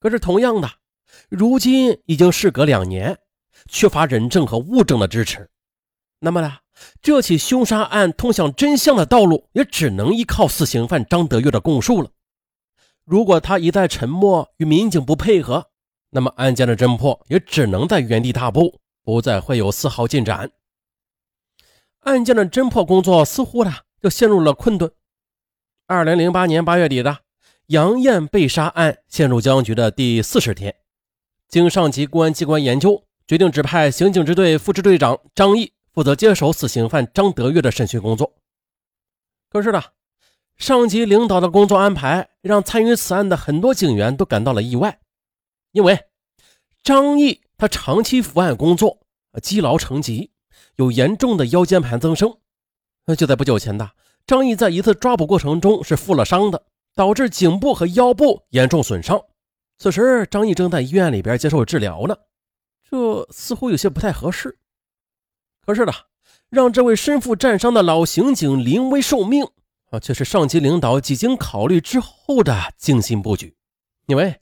可是同样的，如今已经事隔两年，缺乏人证和物证的支持，那么呢，这起凶杀案通向真相的道路也只能依靠死刑犯张德月的供述了。如果他一再沉默，与民警不配合，那么案件的侦破也只能在原地踏步，不再会有丝毫进展。案件的侦破工作似乎呢就陷入了困顿。二零零八年八月底的杨艳被杀案陷入僵局的第四十天，经上级公安机关研究，决定指派刑警支队副支队长张毅负责接手死刑犯张德月的审讯工作。可是呢？上级领导的工作安排让参与此案的很多警员都感到了意外，因为张毅他长期伏案工作，积劳成疾，有严重的腰间盘增生。那就在不久前的，张毅在一次抓捕过程中是负了伤的，导致颈部和腰部严重损伤。此时张毅正在医院里边接受治疗呢，这似乎有些不太合适。可是呢，让这位身负战伤的老刑警临危受命。啊，却是上级领导几经考虑之后的精心布局。因为，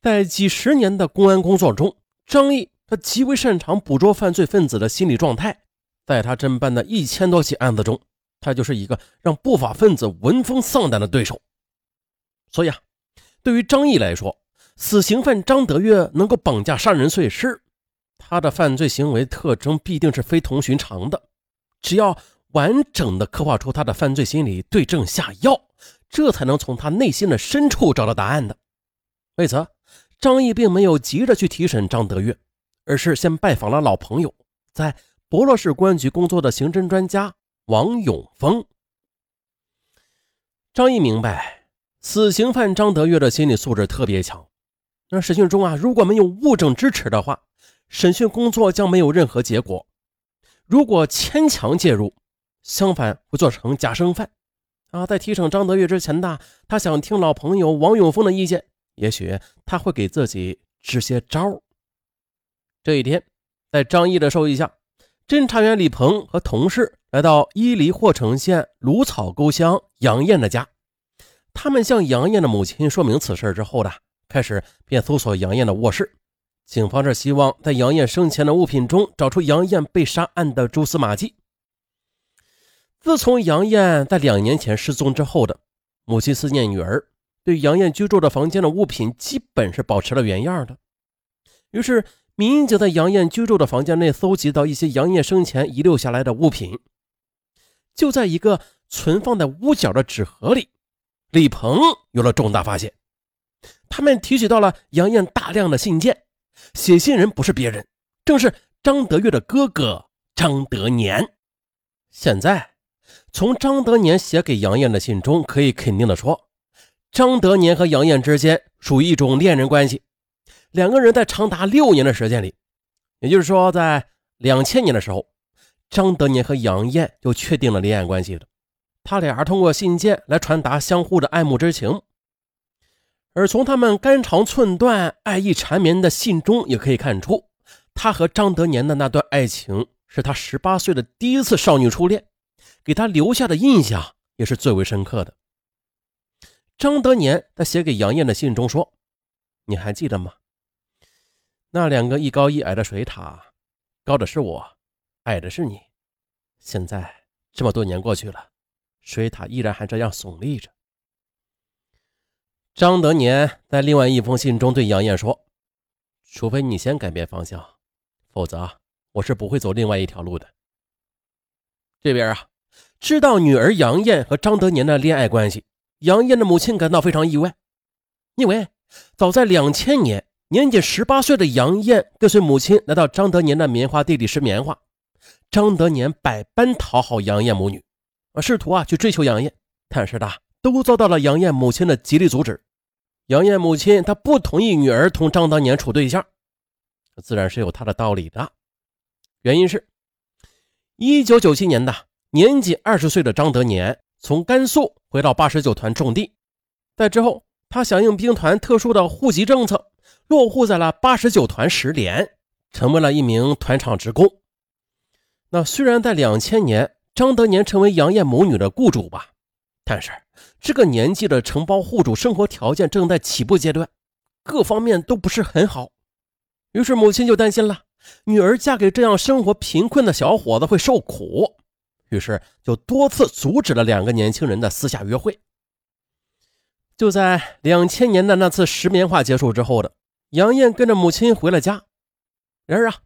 在几十年的公安工作中，张毅他极为擅长捕捉犯罪分子的心理状态。在他侦办的一千多起案子中，他就是一个让不法分子闻风丧胆的对手。所以啊，对于张毅来说，死刑犯张德月能够绑架杀人碎尸，他的犯罪行为特征必定是非同寻常的。只要。完整的刻画出他的犯罪心理，对症下药，这才能从他内心的深处找到答案的。为此，张毅并没有急着去提审张德月，而是先拜访了老朋友，在博乐市公安局工作的刑侦专家王永峰。张毅明白，死刑犯张德月的心理素质特别强。那审讯中啊，如果没有物证支持的话，审讯工作将没有任何结果。如果牵强介入，相反，会做成假生犯啊！在提审张德月之前呢，他想听老朋友王永峰的意见，也许他会给自己支些招。这一天，在张毅的授意下，侦查员李鹏和同事来到伊犁霍城县芦草沟乡杨艳的家。他们向杨艳的母亲说明此事之后呢，开始便搜索杨艳的卧室。警方是希望在杨艳生前的物品中找出杨艳被杀案的蛛丝马迹。自从杨艳在两年前失踪之后的，母亲思念女儿，对杨艳居住的房间的物品基本是保持了原样的。于是，民警在杨艳居住的房间内搜集到一些杨艳生前遗留下来的物品。就在一个存放在屋角的纸盒里，李鹏有了重大发现。他们提取到了杨艳大量的信件，写信人不是别人，正是张德月的哥哥张德年。现在。从张德年写给杨艳的信中，可以肯定的说，张德年和杨艳之间属于一种恋人关系。两个人在长达六年的时间里，也就是说，在两千年的时候，张德年和杨艳就确定了恋爱关系了。他俩通过信件来传达相互的爱慕之情，而从他们肝肠寸断、爱意缠绵的信中，也可以看出，他和张德年的那段爱情是他十八岁的第一次少女初恋。给他留下的印象也是最为深刻的。张德年在写给杨艳的信中说：“你还记得吗？那两个一高一矮的水塔，高的是我，矮的是你。现在这么多年过去了，水塔依然还这样耸立着。”张德年在另外一封信中对杨艳说：“除非你先改变方向，否则我是不会走另外一条路的。”这边啊。知道女儿杨艳和张德年的恋爱关系，杨艳的母亲感到非常意外，因为早在两千年，年仅十八岁的杨艳跟随母亲来到张德年的棉花地里拾棉花，张德年百般讨好杨艳母女，啊，试图啊去追求杨艳，但是呢都遭到了杨艳母亲的极力阻止。杨艳母亲她不同意女儿同张德年处对象，自然是有她的道理的，原因是，一九九七年的。年仅二十岁的张德年从甘肃回到八十九团种地，在之后，他响应兵团特殊的户籍政策，落户在了八十九团十连，成为了一名团场职工。那虽然在两千年，张德年成为杨艳母女的雇主吧，但是这个年纪的承包户主生活条件正在起步阶段，各方面都不是很好。于是母亲就担心了，女儿嫁给这样生活贫困的小伙子会受苦，于是就多次阻止了两个年轻人的私下约会。就在两千年的那次石棉花结束之后的，杨艳跟着母亲回了家。然而啊，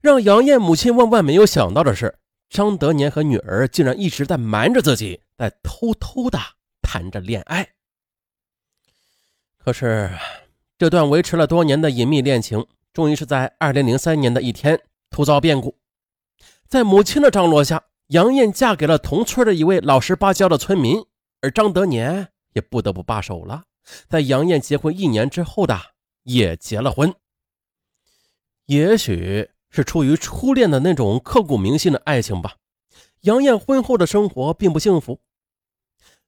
让杨艳母亲万万没有想到的是，张德年和女儿竟然一直在瞒着自己，在偷偷的谈着恋爱。可是，这段维持了多年的隐秘恋情。终于是在二零零三年的一天突遭变故，在母亲的张罗下，杨艳嫁给了同村的一位老实巴交的村民，而张德年也不得不罢手了。在杨艳结婚一年之后的也结了婚。也许是出于初恋的那种刻骨铭心的爱情吧，杨艳婚后的生活并不幸福。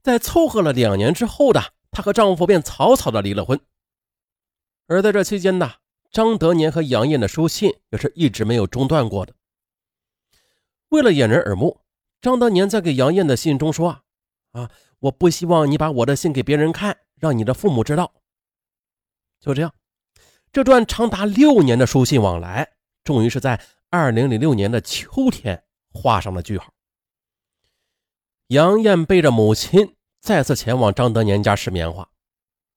在凑合了两年之后的，她和丈夫便草草的离了婚。而在这期间呢。张德年和杨艳的书信也是一直没有中断过的。为了掩人耳目，张德年在给杨艳的信中说：“啊，我不希望你把我的信给别人看，让你的父母知道。”就这样，这段长达六年的书信往来，终于是在二零零六年的秋天画上了句号。杨艳背着母亲再次前往张德年家拾棉花，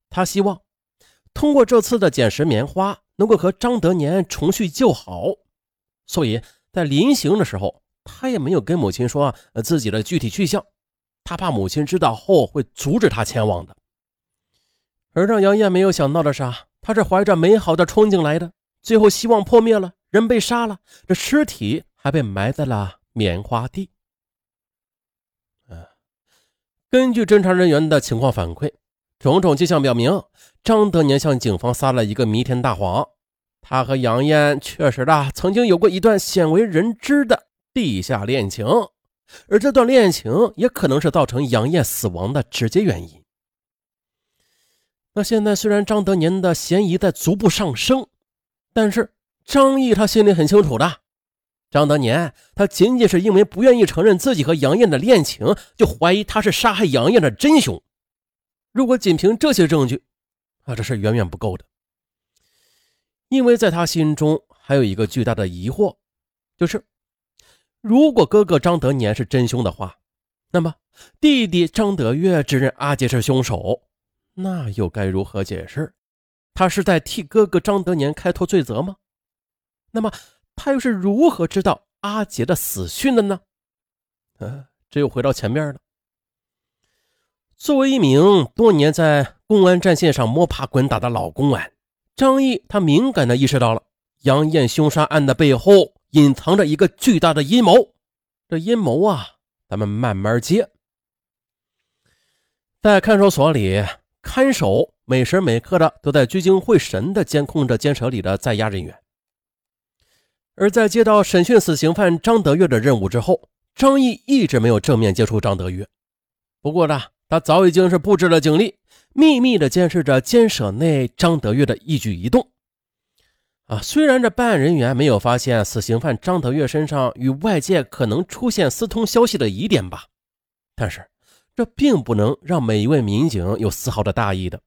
她希望通过这次的捡拾棉花。能够和张德年重续旧好，所以在临行的时候，他也没有跟母亲说自己的具体去向，他怕母亲知道后会阻止他前往的。而让杨艳没有想到的是，他是怀着美好的憧憬来的，最后希望破灭了，人被杀了，这尸体还被埋在了棉花地。根据侦查人员的情况反馈。种种迹象表明，张德年向警方撒了一个弥天大谎。他和杨艳确实的曾经有过一段鲜为人知的地下恋情，而这段恋情也可能是造成杨艳死亡的直接原因。那现在虽然张德年的嫌疑在逐步上升，但是张毅他心里很清楚的，张德年他仅仅是因为不愿意承认自己和杨艳的恋情，就怀疑他是杀害杨艳的真凶。如果仅凭这些证据，啊，这是远远不够的。因为在他心中还有一个巨大的疑惑，就是，如果哥哥张德年是真凶的话，那么弟弟张德月指认阿杰是凶手，那又该如何解释？他是在替哥哥张德年开脱罪责吗？那么他又是如何知道阿杰的死讯的呢？嗯，这又回到前面了。作为一名多年在公安战线上摸爬滚打的老公安，张毅他敏感的意识到了杨艳凶杀案的背后隐藏着一个巨大的阴谋。这阴谋啊，咱们慢慢接。在看守所里，看守每时每刻的都在聚精会神的监控着监舍里的在押人员。而在接到审讯死刑犯张德月的任务之后，张毅一直没有正面接触张德月。不过呢。他早已经是布置了警力，秘密的监视着监舍内张德月的一举一动。啊，虽然这办案人员没有发现死刑犯张德月身上与外界可能出现私通消息的疑点吧，但是这并不能让每一位民警有丝毫的大意的。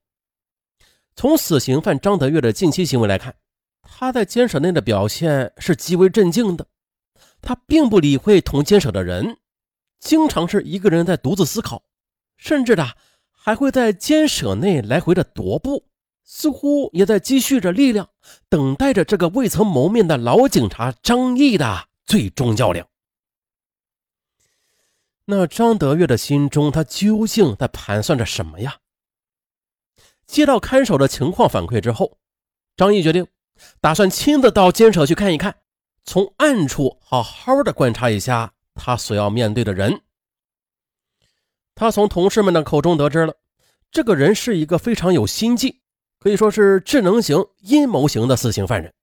从死刑犯张德月的近期行为来看，他在监舍内的表现是极为镇静的，他并不理会同监舍的人，经常是一个人在独自思考。甚至的还会在监舍内来回的踱步，似乎也在积蓄着力量，等待着这个未曾谋面的老警察张毅的最终较量。那张德月的心中，他究竟在盘算着什么呀？接到看守的情况反馈之后，张毅决定，打算亲自到监舍去看一看，从暗处好好的观察一下他所要面对的人。他从同事们的口中得知了，这个人是一个非常有心计，可以说是智能型、阴谋型的死刑犯人。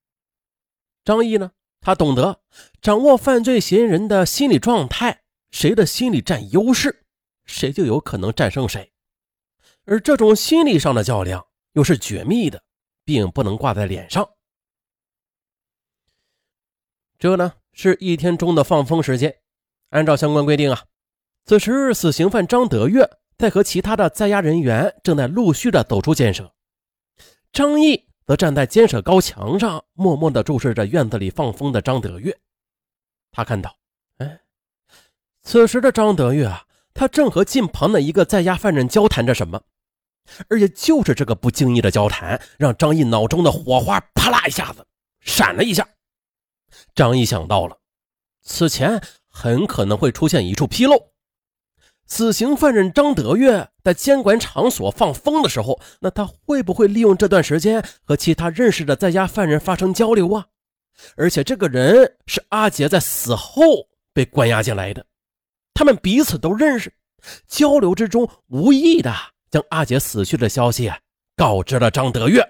张毅呢，他懂得掌握犯罪嫌疑人的心理状态，谁的心理占优势，谁就有可能战胜谁。而这种心理上的较量又是绝密的，并不能挂在脸上。这呢，是一天中的放风时间，按照相关规定啊。此时，死刑犯张德月在和其他的在押人员正在陆续的走出监舍。张毅则站在监舍高墙上，默默地注视着院子里放风的张德月。他看到，哎，此时的张德月啊，他正和近旁的一个在押犯人交谈着什么，而且就是这个不经意的交谈，让张毅脑中的火花啪啦一下子闪了一下。张毅想到了，此前很可能会出现一处纰漏。死刑犯人张德月在监管场所放风的时候，那他会不会利用这段时间和其他认识的在押犯人发生交流啊？而且这个人是阿杰在死后被关押进来的，他们彼此都认识，交流之中无意的将阿杰死去的消息告知了张德月。